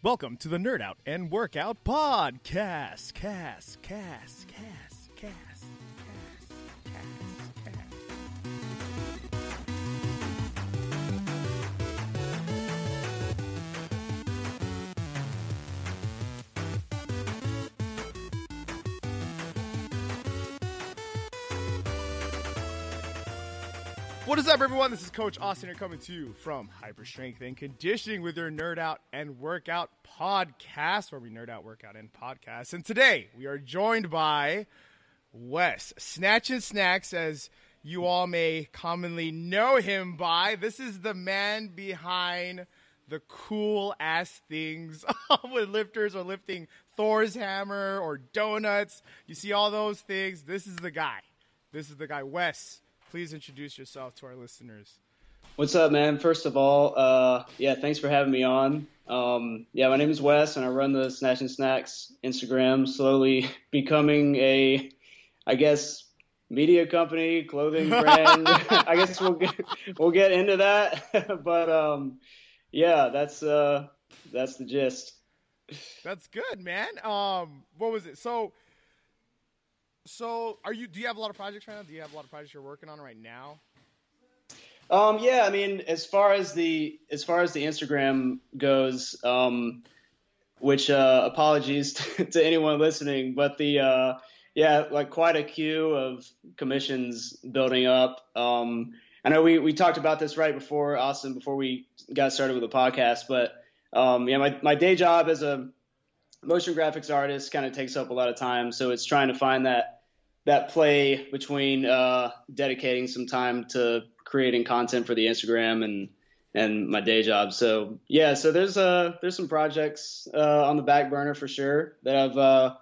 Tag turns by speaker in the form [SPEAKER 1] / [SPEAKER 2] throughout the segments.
[SPEAKER 1] Welcome to the Nerd Out and Workout Podcast. Cast, cast, cast, cast, cast, What is up, everyone? This is Coach Austin here coming to you from Hyper Strength and Conditioning with your Nerd Out and Workout podcast, where we nerd out, workout, and podcast. And today we are joined by Wes, Snatch and Snacks, as you all may commonly know him by. This is the man behind the cool ass things with lifters or lifting Thor's hammer or donuts. You see all those things. This is the guy. This is the guy, Wes please introduce yourself to our listeners.
[SPEAKER 2] What's up, man? First of all, uh, yeah, thanks for having me on. Um, yeah, my name is Wes, and I run the Snatch and Snacks Instagram. Slowly becoming a, I guess, media company, clothing brand. I guess we'll get we'll get into that, but um, yeah, that's uh, that's the gist.
[SPEAKER 1] That's good, man. Um, what was it? So so are you do you have a lot of projects right now? Do you have a lot of projects you're working on right now?
[SPEAKER 2] Um, yeah i mean as far as the as far as the instagram goes um, which uh, apologies to, to, anyone listening but the uh, yeah like quite a queue of commissions building up. Um, i know we, we talked about this right before austin before we got started with the podcast but um, yeah my, my day job as a motion graphics artist kind of takes up a lot of time so it's trying to find that that play between uh, dedicating some time to creating content for the Instagram and and my day job. So yeah, so there's uh there's some projects uh, on the back burner for sure that I've uh,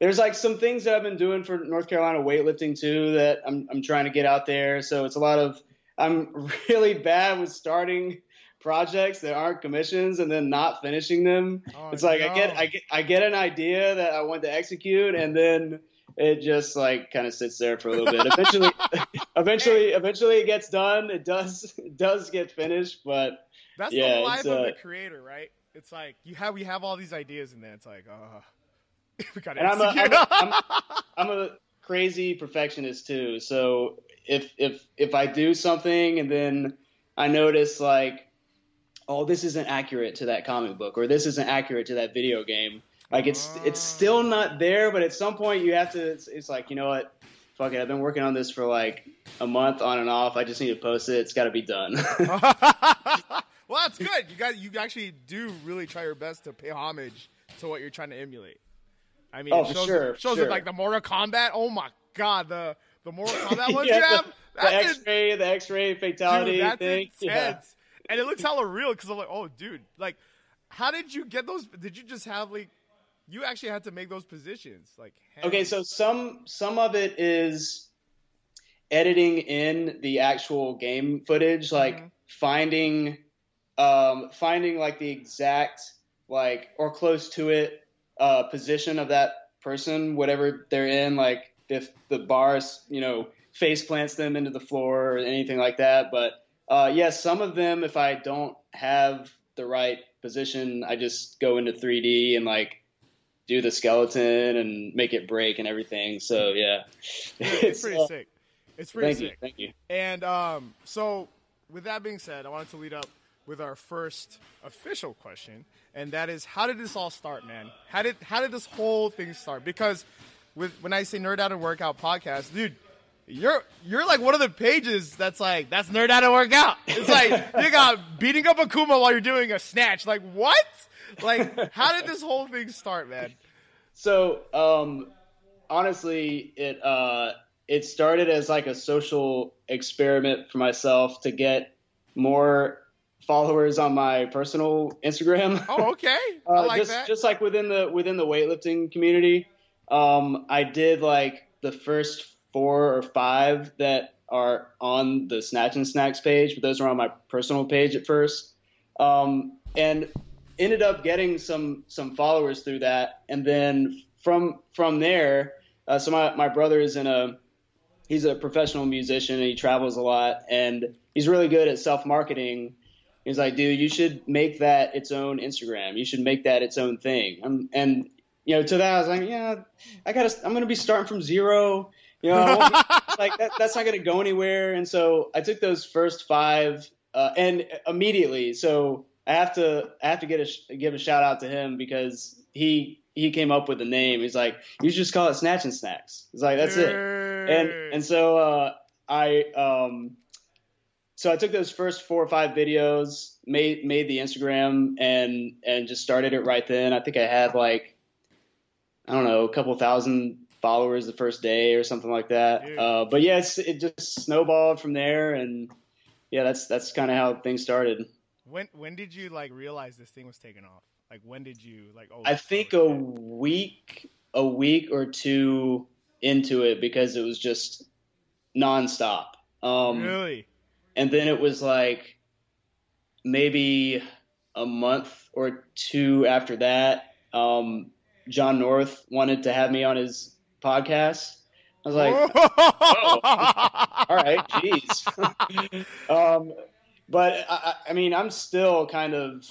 [SPEAKER 2] there's like some things that I've been doing for North Carolina weightlifting too that I'm I'm trying to get out there. So it's a lot of I'm really bad with starting projects that aren't commissions and then not finishing them. Oh, it's like no. I get I get I get an idea that I want to execute and then it just like kind of sits there for a little bit. Eventually, eventually, eventually, it gets done. It does, it does get finished, but
[SPEAKER 1] that's
[SPEAKER 2] yeah,
[SPEAKER 1] the life of uh, the creator, right? It's like you have we have all these ideas, and then it's like, oh, we got to.
[SPEAKER 2] I'm a, I'm, a, I'm, I'm a crazy perfectionist too. So if if if I do something and then I notice like, oh, this isn't accurate to that comic book, or this isn't accurate to that video game like it's it's still not there, but at some point you have to. It's, it's like you know what, fuck it. I've been working on this for like a month on and off. I just need to post it. It's got to be done.
[SPEAKER 1] well, that's good. You got you actually do really try your best to pay homage to what you're trying to emulate. I mean,
[SPEAKER 2] oh,
[SPEAKER 1] it shows,
[SPEAKER 2] sure,
[SPEAKER 1] shows
[SPEAKER 2] sure.
[SPEAKER 1] it like the Mortal Kombat. Oh my god, the the Mortal Kombat ones
[SPEAKER 2] yeah. The, the X-ray, the X-ray fatality
[SPEAKER 1] dude, that's
[SPEAKER 2] thing.
[SPEAKER 1] Intense. Yeah. And it looks hella real because I'm like, oh, dude, like, how did you get those? Did you just have like you actually had to make those positions like
[SPEAKER 2] okay so some some of it is editing in the actual game footage like mm-hmm. finding um finding like the exact like or close to it uh position of that person whatever they're in like if the bars you know face plants them into the floor or anything like that but uh yes yeah, some of them if i don't have the right position i just go into 3d and like do the skeleton and make it break and everything. So yeah,
[SPEAKER 1] it's, pretty uh, sick. It's pretty
[SPEAKER 2] thank
[SPEAKER 1] sick.
[SPEAKER 2] You, thank you.
[SPEAKER 1] And um, so with that being said, I wanted to lead up with our first official question, and that is, how did this all start, man? How did how did this whole thing start? Because with when I say Nerd Out and Workout podcast, dude. You're you're like one of the pages that's like that's nerd out and workout. It's like you got beating up Akuma while you're doing a snatch. Like what? Like, how did this whole thing start, man?
[SPEAKER 2] So, um, honestly, it uh, it started as like a social experiment for myself to get more followers on my personal Instagram.
[SPEAKER 1] Oh, okay.
[SPEAKER 2] uh,
[SPEAKER 1] I like
[SPEAKER 2] just,
[SPEAKER 1] that.
[SPEAKER 2] Just like within the within the weightlifting community, um, I did like the first four or five that are on the Snatch and Snacks page, but those are on my personal page at first. Um, and ended up getting some some followers through that, and then from from there, uh, so my my brother is in a he's a professional musician and he travels a lot and he's really good at self marketing. He's like, dude, you should make that its own Instagram. You should make that its own thing. Um, and you know, to that I was like, yeah, I gotta, I'm gonna be starting from zero. You know, like that, that's not gonna go anywhere. And so I took those first five, uh, and immediately, so I have to, I have to get a give a shout out to him because he he came up with the name. He's like, you should just call it Snatch and Snacks. He's like, that's it. And and so uh, I um so I took those first four or five videos, made made the Instagram, and and just started it right then. I think I had like I don't know a couple thousand followers the first day or something like that. Uh, but yeah, it just snowballed from there, and yeah, that's that's kind of how things started.
[SPEAKER 1] When when did you like realize this thing was taking off? Like when did you like? Oh,
[SPEAKER 2] I think a week, a week or two into it because it was just nonstop. Um,
[SPEAKER 1] really?
[SPEAKER 2] And then it was like maybe a month or two after that. Um, John North wanted to have me on his podcast. I was like, oh, all right, jeez. um, but I, I, mean, I'm still kind of,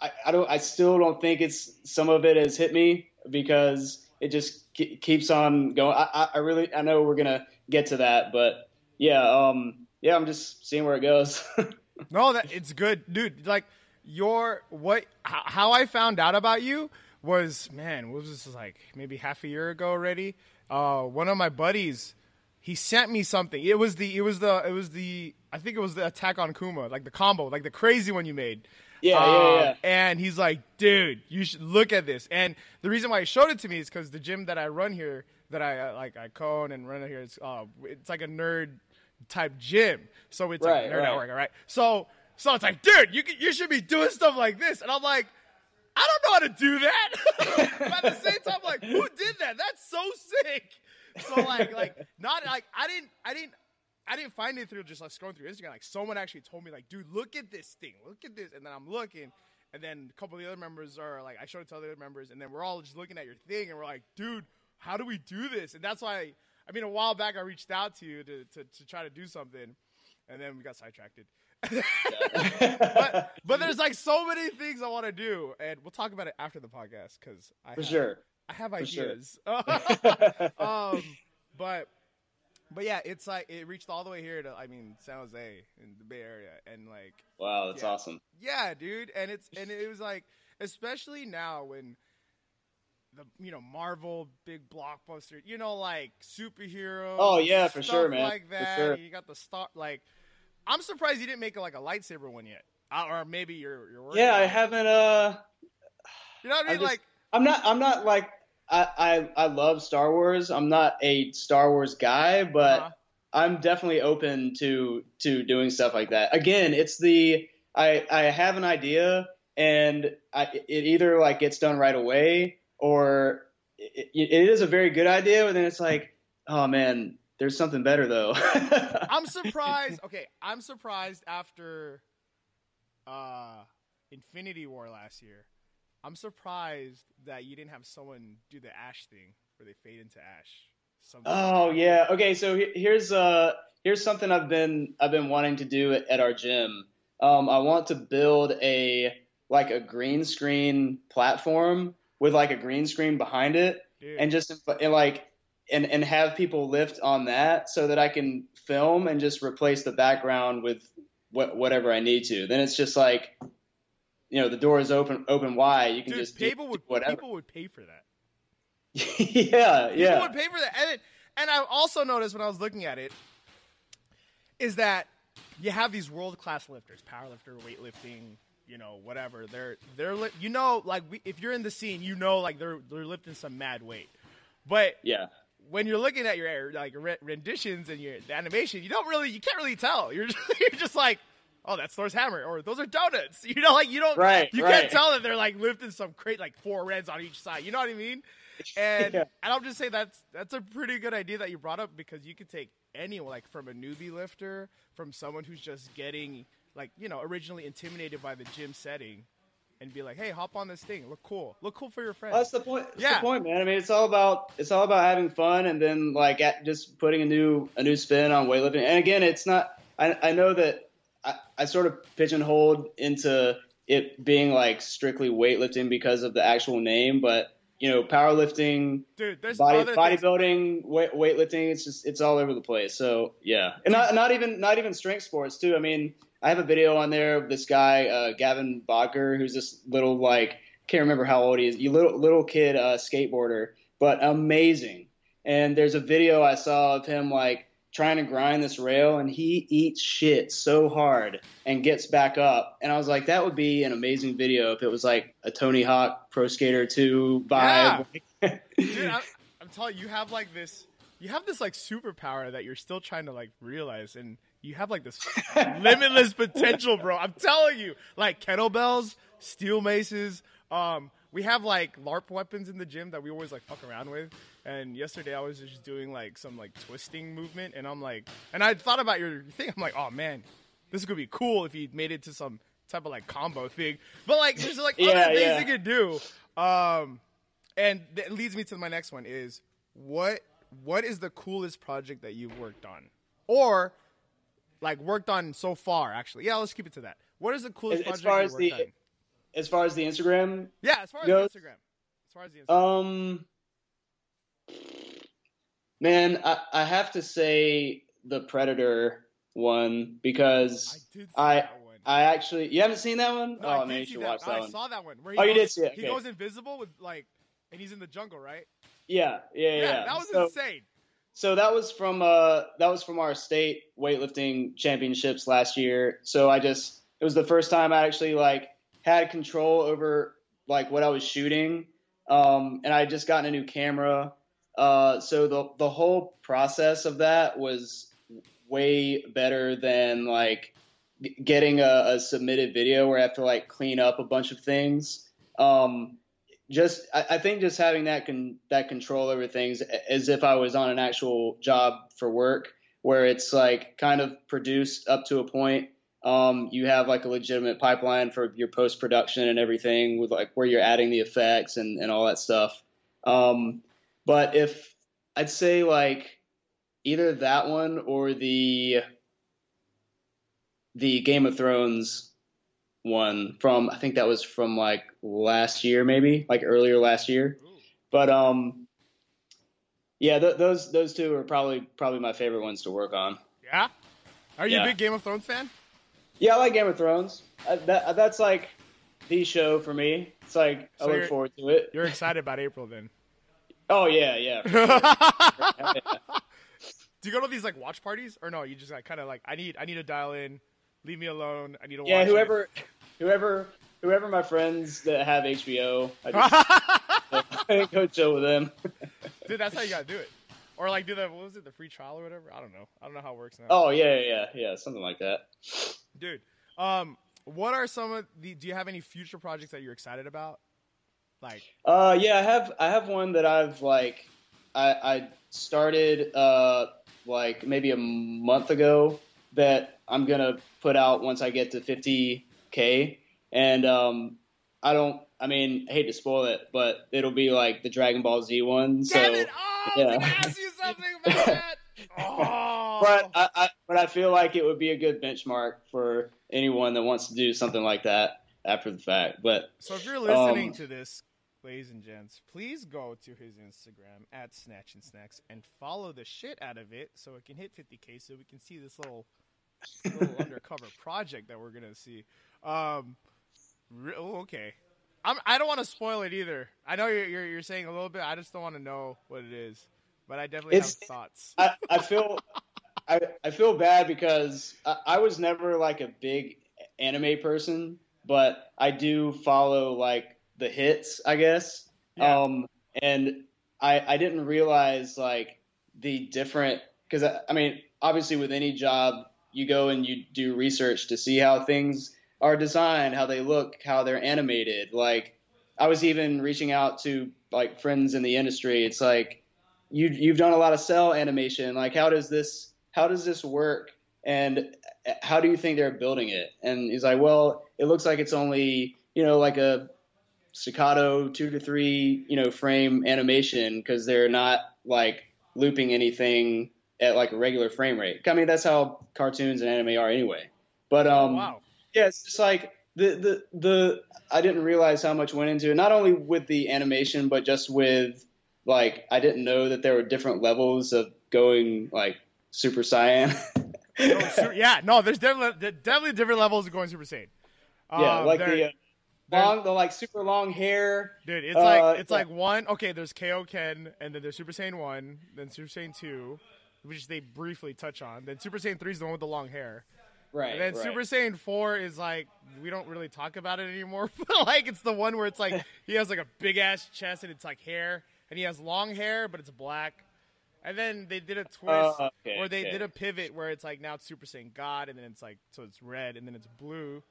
[SPEAKER 2] I, I, don't, I still don't think it's some of it has hit me because it just keeps on going. I, I really, I know we're gonna get to that, but yeah, um, yeah, I'm just seeing where it goes.
[SPEAKER 1] no, that it's good, dude. Like your what? How I found out about you was man, what was this like maybe half a year ago already? Uh, one of my buddies, he sent me something. It was the it was the it was the I think it was the attack on Kuma, like the combo, like the crazy one you made.
[SPEAKER 2] Yeah, um, yeah, yeah.
[SPEAKER 1] And he's like, dude, you should look at this. And the reason why he showed it to me is because the gym that I run here, that I uh, like, I cone and run here, it's uh, it's like a nerd type gym. So it's right, like nerd right. network, right? So so it's like, dude, you you should be doing stuff like this. And I'm like, I don't know how to do that. but at the same time, like, who did that? That's so sick. So like like not like I didn't I didn't I didn't find it through just like scrolling through Instagram. Like someone actually told me, like, dude, look at this thing, look at this, and then I'm looking, and then a couple of the other members are like, I showed it to other members, and then we're all just looking at your thing, and we're like, dude, how do we do this? And that's why, I mean, a while back I reached out to you to to, to try to do something, and then we got sidetracked. but, but there's like so many things I want to do, and we'll talk about it after the podcast because I
[SPEAKER 2] for
[SPEAKER 1] have,
[SPEAKER 2] sure
[SPEAKER 1] I have ideas. Sure. um, but but yeah, it's like it reached all the way here to I mean San Jose in the Bay Area, and like
[SPEAKER 2] wow, that's
[SPEAKER 1] yeah.
[SPEAKER 2] awesome.
[SPEAKER 1] Yeah, dude, and it's and it was like especially now when the you know Marvel big blockbuster, you know like superhero.
[SPEAKER 2] Oh yeah, for sure, man.
[SPEAKER 1] Like that,
[SPEAKER 2] sure.
[SPEAKER 1] you got the star. Like, I'm surprised you didn't make like a lightsaber one yet, uh, or maybe you're you're.
[SPEAKER 2] Working Yeah, I haven't. Uh,
[SPEAKER 1] you know what I mean?
[SPEAKER 2] Just,
[SPEAKER 1] like,
[SPEAKER 2] I'm not. I'm not like I, I, I love Star Wars. I'm not a Star Wars guy, but uh-huh. I'm definitely open to to doing stuff like that. Again, it's the I I have an idea and I, it either like gets done right away or it, it is a very good idea, but then it's like, oh man, there's something better though.
[SPEAKER 1] I'm surprised. Okay, I'm surprised after uh Infinity War last year I'm surprised that you didn't have someone do the ash thing where they fade into ash.
[SPEAKER 2] Something oh like yeah. Okay, so here's uh here's something I've been I've been wanting to do at, at our gym. Um, I want to build a like a green screen platform with like a green screen behind it, Dude. and just and like and and have people lift on that so that I can film and just replace the background with what, whatever I need to. Then it's just like you know the door is open open wide. You can
[SPEAKER 1] Dude,
[SPEAKER 2] just
[SPEAKER 1] people would
[SPEAKER 2] whatever.
[SPEAKER 1] people would pay for that.
[SPEAKER 2] yeah,
[SPEAKER 1] people
[SPEAKER 2] yeah.
[SPEAKER 1] People would pay for that, and it, and I also noticed when I was looking at it is that you have these world class lifters, powerlifter, weightlifting, you know, whatever. They're they're you know like we, if you're in the scene, you know like they're they're lifting some mad weight, but
[SPEAKER 2] yeah.
[SPEAKER 1] When you're looking at your like renditions and your animation, you don't really, you can't really tell. You're just, you're just like, oh, that's Thor's hammer, or those are donuts. You know, like you don't,
[SPEAKER 2] right,
[SPEAKER 1] you
[SPEAKER 2] right.
[SPEAKER 1] can't tell that they're like lifting some crate, like four reds on each side. You know what I mean? And yeah. and I'll just say that's that's a pretty good idea that you brought up because you could take anyone, like from a newbie lifter, from someone who's just getting like you know originally intimidated by the gym setting, and be like, hey, hop on this thing, look cool, look cool for your friends.
[SPEAKER 2] Well, that's the point. That's
[SPEAKER 1] yeah.
[SPEAKER 2] the point, man. I mean, it's all about it's all about having fun and then like just putting a new a new spin on weightlifting. And again, it's not. I I know that I, sort of pigeonholed into it being like strictly weightlifting because of the actual name, but you know, powerlifting,
[SPEAKER 1] Dude, there's
[SPEAKER 2] body bodybuilding, weight, weightlifting. It's just it's all over the place. So yeah, and not not even not even strength sports too. I mean, I have a video on there of this guy uh, Gavin Bottger, who's this little like can't remember how old he is, you little little kid uh, skateboarder, but amazing. And there's a video I saw of him like trying to grind this rail, and he eats shit so hard and gets back up. And I was like, that would be an amazing video if it was like a Tony Hawk Pro Skater 2 vibe.
[SPEAKER 1] Dude, I'm, I'm telling you, you have like this, you have this like superpower that you're still trying to like realize, and you have like this limitless potential, bro. I'm telling you, like kettlebells, steel maces. Um, we have like LARP weapons in the gym that we always like fuck around with. And yesterday I was just doing like some like twisting movement, and I'm like, and I thought about your thing. I'm like, oh man, this could be cool if you made it to some type of like combo thing. But like, there's like other things
[SPEAKER 2] yeah.
[SPEAKER 1] you could do. Um, and that leads me to my next one is what what is the coolest project that you've worked on or like worked on so far actually yeah let's keep it to that what is the coolest
[SPEAKER 2] As- as far as
[SPEAKER 1] worked
[SPEAKER 2] the-
[SPEAKER 1] on
[SPEAKER 2] As far as the Instagram,
[SPEAKER 1] yeah as far as
[SPEAKER 2] goes-
[SPEAKER 1] the instagram as far as the instagram
[SPEAKER 2] um, man, I, I have to say the Predator one because
[SPEAKER 1] i
[SPEAKER 2] I- I actually you haven't seen that one.
[SPEAKER 1] No,
[SPEAKER 2] oh
[SPEAKER 1] I
[SPEAKER 2] man, you should
[SPEAKER 1] that.
[SPEAKER 2] watch that
[SPEAKER 1] I
[SPEAKER 2] one.
[SPEAKER 1] saw that one. Where he
[SPEAKER 2] Oh, you did see it,
[SPEAKER 1] He
[SPEAKER 2] okay.
[SPEAKER 1] goes invisible with like, and he's in the jungle, right?
[SPEAKER 2] Yeah, yeah, yeah.
[SPEAKER 1] that was
[SPEAKER 2] so,
[SPEAKER 1] insane.
[SPEAKER 2] so that was from uh that was from our state weightlifting championships last year. So I just it was the first time I actually like had control over like what I was shooting. Um and I had just gotten a new camera. Uh so the the whole process of that was way better than like getting a, a submitted video where I have to like clean up a bunch of things. Um just I, I think just having that con, that control over things as if I was on an actual job for work where it's like kind of produced up to a point. Um, you have like a legitimate pipeline for your post production and everything with like where you're adding the effects and, and all that stuff. Um, but if I'd say like either that one or the the Game of Thrones one from I think that was from like last year maybe like earlier last year
[SPEAKER 1] Ooh.
[SPEAKER 2] but um yeah th- those those two are probably probably my favorite ones to work on
[SPEAKER 1] Yeah. Are you a big Game of Thrones fan?
[SPEAKER 2] yeah I like Game of Thrones I, that that's like the show for me it's like
[SPEAKER 1] So
[SPEAKER 2] I look forward to it
[SPEAKER 1] You're excited about April then?
[SPEAKER 2] Oh yeah yeah
[SPEAKER 1] Do you go to these like watch parties or no? You just like kind of like I need I need to dial in. Leave me alone. I need to watch yeah
[SPEAKER 2] whoever whoever whoever my friends that have HBO I just
[SPEAKER 1] it.
[SPEAKER 2] go chill with them
[SPEAKER 1] Dude, that's how you gotta do it. Or like do the what was it the free trial or whatever? I don't know. I don't know how it works now.
[SPEAKER 2] oh yeah yeah yeah yeah something like that
[SPEAKER 1] Dude, um, what are some of the? Do you have any future projects that you're excited about? Like,
[SPEAKER 2] Uh, yeah, I have I have one that I've like I, I started uh like maybe a month ago that I'm gonna put out once I get to 50k, and um I don't I mean I hate to spoil it, but it'll be like the Dragon Ball Z one. So,
[SPEAKER 1] it! Oh,
[SPEAKER 2] yeah.
[SPEAKER 1] gonna ask you something about that. Oh,
[SPEAKER 2] but I, I but I feel like it would be a good benchmark for anyone that wants to do something like that after the fact. But
[SPEAKER 1] so if you're listening
[SPEAKER 2] um,
[SPEAKER 1] to this, ladies and gents, please go to his Instagram at Snatch and Snacks and follow the shit out of it so it can hit 50k, so we can see this little little undercover project that we're gonna see. Um, re- oh, okay. I'm, I don't want to spoil it either. I know you're, you're you're saying a little bit. I just don't want to know what it is, but I definitely
[SPEAKER 2] It's-
[SPEAKER 1] have thoughts.
[SPEAKER 2] I, I feel I, I feel bad because I, I was never like a big anime person, but I do follow like the hits, I guess.
[SPEAKER 1] Yeah.
[SPEAKER 2] Um, and I I didn't realize like the different because I, I mean obviously with any job you go and you do research to see how things are designed, how they look, how they're animated. Like I was even reaching out to like friends in the industry. It's like you you've done a lot of cel animation. Like how does this how does this work? And how do you think they're building it? And he's like, well, it looks like it's only you know like a staccato two to three you know frame animation because they're not like looping anything at like a regular frame rate. I mean that's how cartoons and anime are anyway. But um,
[SPEAKER 1] Oh, wow.
[SPEAKER 2] yeah, it's just like the the the I didn't realize how much went into it. Not only with the animation, but just with like I didn't know that there were different levels of going like Super Saiyan.
[SPEAKER 1] No, su- yeah, no, there's definitely definitely different levels of going Super Saiyan.
[SPEAKER 2] yeah,
[SPEAKER 1] Um,
[SPEAKER 2] like the uh, long, the like super long hair.
[SPEAKER 1] dude, it's
[SPEAKER 2] uh,
[SPEAKER 1] like it's
[SPEAKER 2] yeah.
[SPEAKER 1] like one. Okay, there's Kaio-ken, and then there's Super Saiyan one, then Super Saiyan two, which they briefly touch on. Then Super Saiyan three is the one with the long hair.
[SPEAKER 2] Right.
[SPEAKER 1] And then
[SPEAKER 2] right.
[SPEAKER 1] Super Saiyan 4 is like we don't really talk about it anymore. But like it's the one where it's like he has like a big ass chest and it's like hair and he has long hair but it's black. And then they did a twist
[SPEAKER 2] Oh, okay,
[SPEAKER 1] or they
[SPEAKER 2] okay.
[SPEAKER 1] did a pivot where it's like now it's Super Saiyan God and then it's like so it's red and then it's blue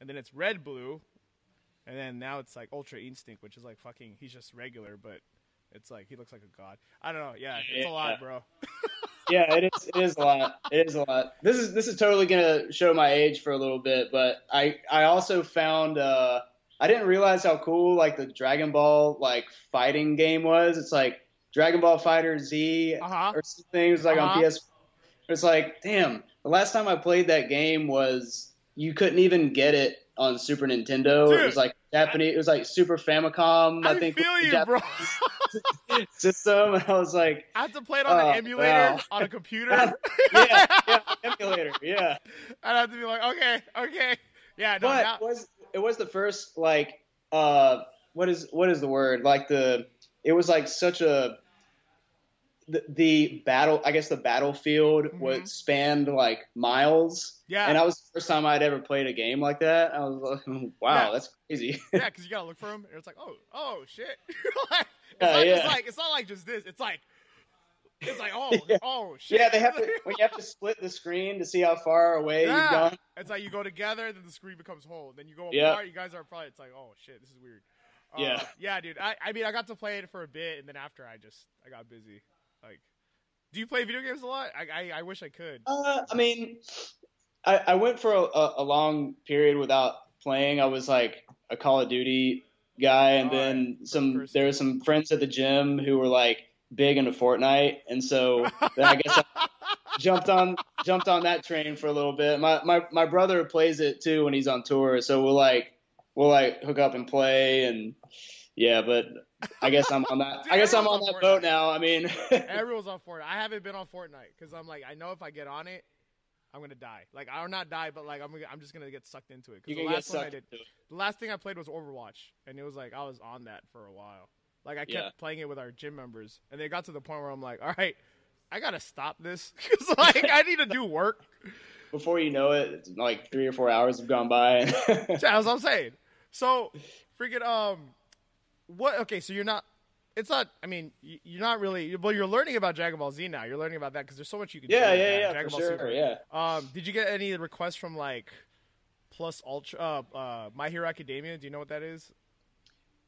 [SPEAKER 1] and then it's red blue and then now it's like Ultra Instinct which is like fucking he's just regular but it's like he looks like a god. I don't know. Yeah, it's a lot, bro.
[SPEAKER 2] yeah, it is. It is a lot. It is a lot. This is this is totally gonna show my age for a little bit, but I I also found uh I didn't realize how cool like the Dragon Ball like fighting game was. It's like Dragon Ball FighterZ
[SPEAKER 1] Uh-huh.
[SPEAKER 2] or something. It was like
[SPEAKER 1] Uh-huh.
[SPEAKER 2] on PS. It's like damn. The last time I played that game was you couldn't even get it on Super Nintendo.
[SPEAKER 1] Dude.
[SPEAKER 2] it was like Japanese. It was like Super Famicom. I,
[SPEAKER 1] I
[SPEAKER 2] think
[SPEAKER 1] feel you, bro.
[SPEAKER 2] System. And I was like,
[SPEAKER 1] I have to play it on
[SPEAKER 2] Oh,
[SPEAKER 1] an emulator
[SPEAKER 2] wow.
[SPEAKER 1] on a computer.
[SPEAKER 2] yeah, yeah, emulator, yeah.
[SPEAKER 1] I'd have to be like, okay, okay, yeah, no,
[SPEAKER 2] but
[SPEAKER 1] now,
[SPEAKER 2] it was it was the first like uh what is what is the word like the it was like such a the, the battle I guess the battlefield
[SPEAKER 1] Mhm.
[SPEAKER 2] would spanned like miles
[SPEAKER 1] yeah,
[SPEAKER 2] and that was the first time I'd ever played a game like that I was like wow
[SPEAKER 1] Yeah.
[SPEAKER 2] that's crazy
[SPEAKER 1] yeah, because you gotta look for them, and it's like, oh, oh, shit. Like, it's
[SPEAKER 2] Yeah,
[SPEAKER 1] not just
[SPEAKER 2] yeah.
[SPEAKER 1] like it's not like just this. It's like, it's like, oh,
[SPEAKER 2] Yeah.
[SPEAKER 1] oh, shit.
[SPEAKER 2] yeah they have to when you have to split the screen to see how far away
[SPEAKER 1] Yeah.
[SPEAKER 2] you've gone
[SPEAKER 1] It's like you go together, then the screen becomes whole. Then you go
[SPEAKER 2] Yeah.
[SPEAKER 1] apart. You guys are probably. It's like, oh shit, this is weird. Uh,
[SPEAKER 2] Yeah.
[SPEAKER 1] yeah, dude. I, I mean, I got to play it for a bit, and then after, I just I got busy. Like, do you play video games a lot? I I, I wish I could.
[SPEAKER 2] Uh, I mean, I, I went for a, a, long period without playing. I was like a Call of Duty guy, and
[SPEAKER 1] Oh,
[SPEAKER 2] then some.
[SPEAKER 1] Person.
[SPEAKER 2] There were some friends at the gym who were like big into Fortnite, and so then I guess I jumped on jumped on that train for a little bit. My my my brother plays it too when he's on tour, so we'll like we'll like hook up and play, and yeah, but. I guess I'm on that.
[SPEAKER 1] Dude,
[SPEAKER 2] I guess I'm on
[SPEAKER 1] everyone's
[SPEAKER 2] that
[SPEAKER 1] on
[SPEAKER 2] boat now. I mean,
[SPEAKER 1] Everyone's on Fortnite. I haven't been on Fortnite because I'm like, I know if I get on it, I'm gonna die. Like, I'll not die, but like, I'm gonna, I'm just gonna get sucked into it. Because the last one I did, the last thing I played was Overwatch, and it was like I was on that for a while. Like, I kept
[SPEAKER 2] Yeah.
[SPEAKER 1] playing it with our gym members, and they got to the point where I'm like, all right, I gotta stop this because like I need to do work.
[SPEAKER 2] before you know it, it's like three or four hours have gone by.
[SPEAKER 1] Yeah, That's what I'm saying. So, freaking um, what? Okay, so you're not. It's not. I mean, you're not really. Well, you're learning about Dragon Ball Z now. You're learning about that because there's so much you can.
[SPEAKER 2] yeah,
[SPEAKER 1] do
[SPEAKER 2] yeah, yeah,
[SPEAKER 1] Dragon Ball
[SPEAKER 2] sure.
[SPEAKER 1] Super.
[SPEAKER 2] Yeah.
[SPEAKER 1] Um, did you get any requests from like Plus Ultra, uh, uh, My Hero Academia? Do you know what that is?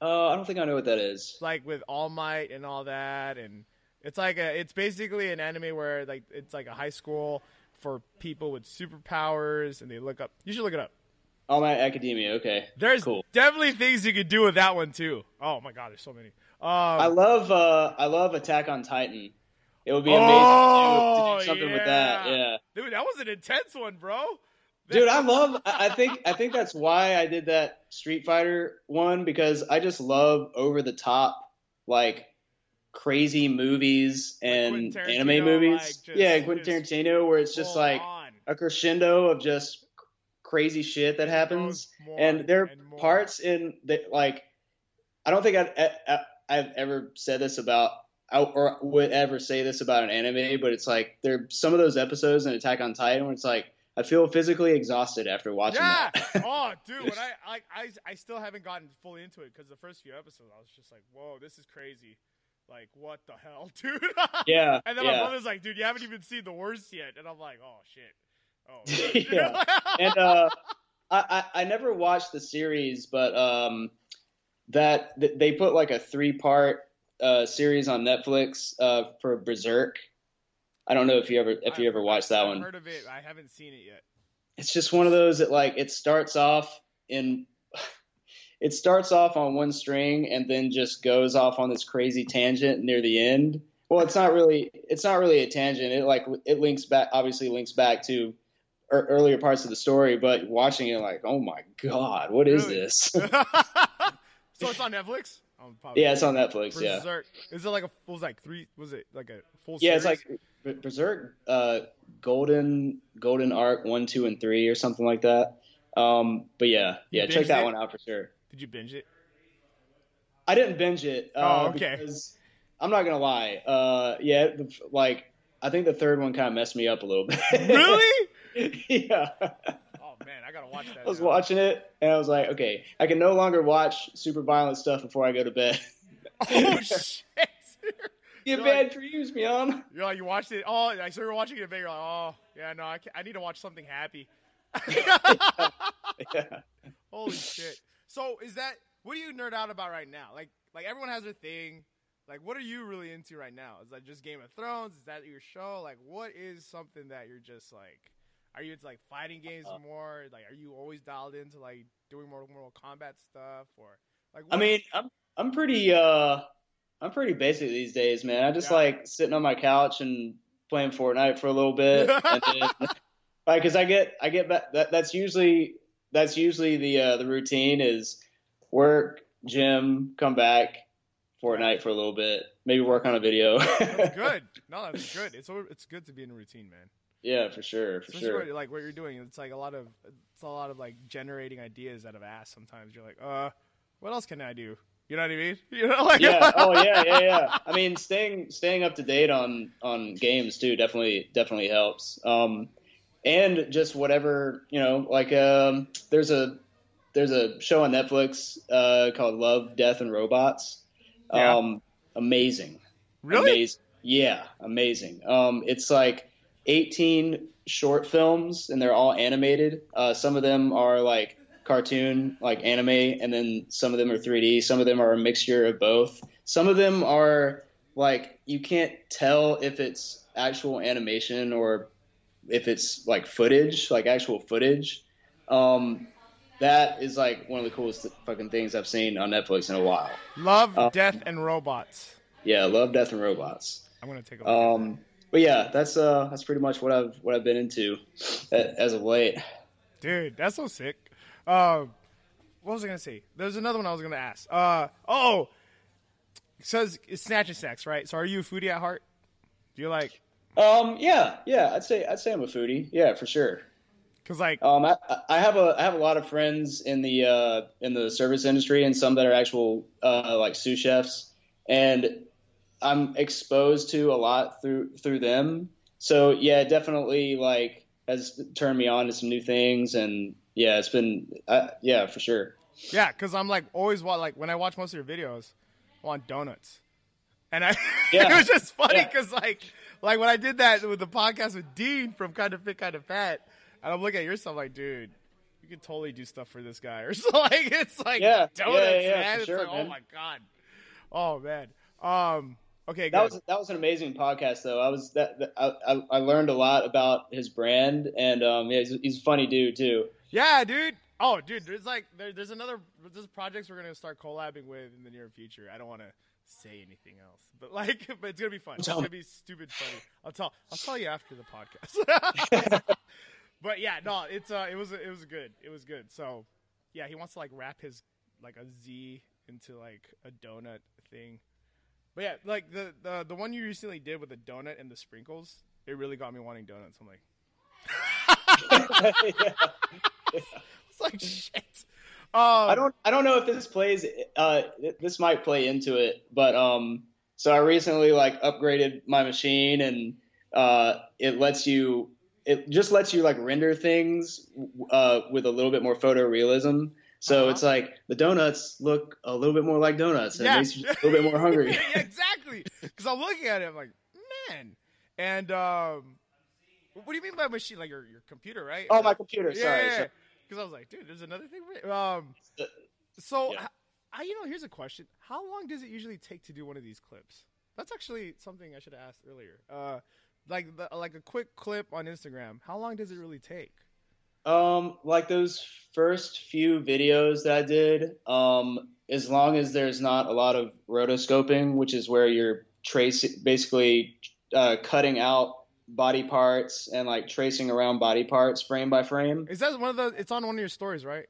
[SPEAKER 2] Uh, I don't think I know what that is.
[SPEAKER 1] Like with All Might and all that, and it's like a. It's basically an anime where like it's like a high school for people with superpowers, and they look up. You should look it up.
[SPEAKER 2] All My Academia. Okay.
[SPEAKER 1] There's
[SPEAKER 2] Cool.
[SPEAKER 1] definitely things you could do with that one too. Oh my god, there's so many. Um,
[SPEAKER 2] I love uh, I love Attack on Titan. It would be
[SPEAKER 1] Oh,
[SPEAKER 2] amazing to do something with that.
[SPEAKER 1] yeah.
[SPEAKER 2] Yeah.
[SPEAKER 1] dude, that was an intense one, bro.
[SPEAKER 2] Dude, I love. I think. I think that's why I did that Street Fighter one because I just love over the top, like crazy movies and anime movies.
[SPEAKER 1] like, just-
[SPEAKER 2] yeah, Quentin Tarantino, where it's just like
[SPEAKER 1] on.
[SPEAKER 2] a crescendo of just crazy shit that happens. And there are
[SPEAKER 1] and
[SPEAKER 2] parts in the like i don't think I've, I've ever said this about or would ever say this about an anime but it's like there are some of those episodes in attack on titan where it's like i feel physically exhausted after watching
[SPEAKER 1] Yeah.
[SPEAKER 2] that
[SPEAKER 1] oh, dude, when I I I still haven't gotten fully into it because the first few episodes I was just like, whoa, this is crazy. Like, what the hell, dude?
[SPEAKER 2] yeah
[SPEAKER 1] And then my
[SPEAKER 2] yeah
[SPEAKER 1] brother's like, dude, you haven't even seen the worst yet, and I'm like, oh shit. Oh.
[SPEAKER 2] Yeah. and uh I, I i never watched the series but um that th- they put like a three part uh series on netflix uh for berserk i don't know if you ever if you
[SPEAKER 1] I've-
[SPEAKER 2] ever watched that
[SPEAKER 1] I've
[SPEAKER 2] one
[SPEAKER 1] Heard of it? I haven't seen it yet.
[SPEAKER 2] it's just one of those that like it starts off in it starts off on one string and then just goes off on this crazy tangent near the end well it's not really it's not really a tangent it like it links back obviously links back to earlier parts of the story, but watching it like, oh my god, what is
[SPEAKER 1] Really?
[SPEAKER 2] this?
[SPEAKER 1] so it's on Netflix. Oh, probably.
[SPEAKER 2] yeah, it's on Netflix. Yeah,
[SPEAKER 1] Berserk. Is it like a it like three? Was it like a full?
[SPEAKER 2] yeah, it's like Berserk, uh, Golden Golden Arc one, two, and three, or something like that. Um, but yeah, yeah, check that
[SPEAKER 1] it?
[SPEAKER 2] one out for sure.
[SPEAKER 1] Did you binge it?
[SPEAKER 2] I didn't binge it. Uh,
[SPEAKER 1] Oh, okay.
[SPEAKER 2] Because I'm not gonna lie. Uh, yeah, like I think the third one kind of messed me up a little bit.
[SPEAKER 1] Really?
[SPEAKER 2] yeah.
[SPEAKER 1] oh man, I gotta watch that.
[SPEAKER 2] I was
[SPEAKER 1] now.
[SPEAKER 2] watching it and I was like, okay, I can no longer watch super violent stuff before I go to bed.
[SPEAKER 1] Oh shit!
[SPEAKER 2] Get
[SPEAKER 1] You're
[SPEAKER 2] bad
[SPEAKER 1] like-
[SPEAKER 2] dreams, man.
[SPEAKER 1] You're like you watched it. Oh, I so you're watching it. in bed, You're like, oh yeah, no, I, I need to watch something happy.
[SPEAKER 2] Yeah.
[SPEAKER 1] Holy shit! So is that what do you nerd out about right now? Like like everyone has their thing. Like what are you really into right now? Is that just Game of Thrones? Is that your show? Like what is something that you're just like? Are you into like fighting games
[SPEAKER 2] Uh,
[SPEAKER 1] more? Like are you always dialed into like doing more Mortal Kombat stuff or like?
[SPEAKER 2] I mean, I'm I'm pretty uh I'm pretty basic these days, man. I just
[SPEAKER 1] Yeah.
[SPEAKER 2] like sitting on my couch and playing Fortnite for a little bit, and then, like, cause I get I get back. That, that's usually that's usually the uh, the routine is work, gym, come back, Fortnite for a little bit, maybe work on a video.
[SPEAKER 1] that's good. No, that's good. It's it's good to be in a routine, man.
[SPEAKER 2] Yeah, for sure, for
[SPEAKER 1] Especially
[SPEAKER 2] sure.
[SPEAKER 1] what, like what you're doing. It's like a lot of it's a lot of like generating ideas out of ass. Sometimes you're like, uh, what else can I do? You know what I mean? You know, like
[SPEAKER 2] yeah. Oh yeah, yeah, yeah. I mean, staying staying up to date on on games too definitely definitely helps. Um, and just whatever you know, like um, there's a there's a show on Netflix uh, called Love, Death, and Robots.
[SPEAKER 1] Yeah.
[SPEAKER 2] Um, amazing.
[SPEAKER 1] really?
[SPEAKER 2] Amazing. Yeah, amazing. Um, it's like 18 short films, and they're all animated. Uh, some of them are like cartoon, like anime, and then some of them are 3D. Some of them are a mixture of both. Some of them are like you can't tell if it's actual animation or if it's like footage, like actual footage. Um, that is like one of the coolest fucking things I've seen on Netflix in a while.
[SPEAKER 1] Love,
[SPEAKER 2] Uh,
[SPEAKER 1] Death, and Robots.
[SPEAKER 2] Yeah, love, death, and robots.
[SPEAKER 1] I'm gonna take a look.
[SPEAKER 2] Um, but yeah, that's uh, that's pretty much what I've what I've been into as of late.
[SPEAKER 1] Dude, that's so sick. Uh, what was I gonna say? There's another one I was gonna ask. Uh, oh, it says it's Snatch and Snacks, right? So are you a foodie at heart? Do you like?
[SPEAKER 2] Um, yeah, yeah, I'd say I'd say I'm a foodie. Yeah, for sure.
[SPEAKER 1] Cause like,
[SPEAKER 2] Um, I, I have a I have a lot of friends in the uh, in the service industry and some that are actual uh, like sous chefs, and I'm exposed to a lot through through them. So yeah, it definitely like has turned me on to some new things, and yeah, it's been uh, yeah for sure.
[SPEAKER 1] yeah, cause I'm like always wa- like when I watch most of your videos, I want donuts, and I
[SPEAKER 2] Yeah.
[SPEAKER 1] it was just funny
[SPEAKER 2] Yeah.
[SPEAKER 1] because like like when I did that with the podcast with Dean from Kind of Fit, Kind of Fat, and I'm looking at yourself like, dude. You could totally do stuff for this guy, or so like it's like
[SPEAKER 2] Yeah,
[SPEAKER 1] donuts,
[SPEAKER 2] yeah, yeah,
[SPEAKER 1] man. It's
[SPEAKER 2] sure,
[SPEAKER 1] like, oh my god, oh man. Um, okay,
[SPEAKER 2] That
[SPEAKER 1] good.
[SPEAKER 2] was that was an amazing podcast, though. I was that, that I, I I learned a lot about his brand, and um, yeah, he's, he's a funny dude too.
[SPEAKER 1] Yeah, dude. Oh, dude. There's like there, there's another there's projects we're gonna start collabing with in the near future. I don't want to say anything else, but like, but it's gonna be fun. It's gonna
[SPEAKER 2] me.
[SPEAKER 1] be stupid funny. I'll tell I'll tell you after the podcast. but yeah, no, it's uh, it was it was good. It was good. So yeah, he wants to like wrap his like a Z into like a donut thing. But yeah, like the the the one you recently did with the donut and the sprinkles, it really got me wanting donuts. I'm like. It's like shit. Um,
[SPEAKER 2] I don't I don't know if this plays uh this might play into it, but um so I recently like upgraded my machine and uh it lets you it just lets you like render things uh with a little bit more photorealism. So
[SPEAKER 1] Uh-huh.
[SPEAKER 2] it's like the donuts look a little bit more like donuts and
[SPEAKER 1] Yeah.
[SPEAKER 2] it makes you a little bit more hungry.
[SPEAKER 1] Yeah, exactly. Because I'm looking at it, I'm like, man. And um, what do you mean by machine? Like your your computer, right?
[SPEAKER 2] oh, my computer.
[SPEAKER 1] Yeah,
[SPEAKER 2] Sorry.
[SPEAKER 1] yeah.
[SPEAKER 2] sorry.
[SPEAKER 1] Because I was like, dude, there's another thing. Um,
[SPEAKER 2] Uh,
[SPEAKER 1] so
[SPEAKER 2] yeah.
[SPEAKER 1] h- I, you know, here's a question: How long does it usually take to do one of these clips? That's actually something I should have asked earlier. Uh, like the, like a quick clip on Instagram. How long does it really take?
[SPEAKER 2] Um, like those first few videos that I did, um, as long as there's not a lot of rotoscoping, which is where you're trace basically uh, cutting out body parts and like tracing around body parts frame by frame.
[SPEAKER 1] Is that one of the? It's on one of your stories, right?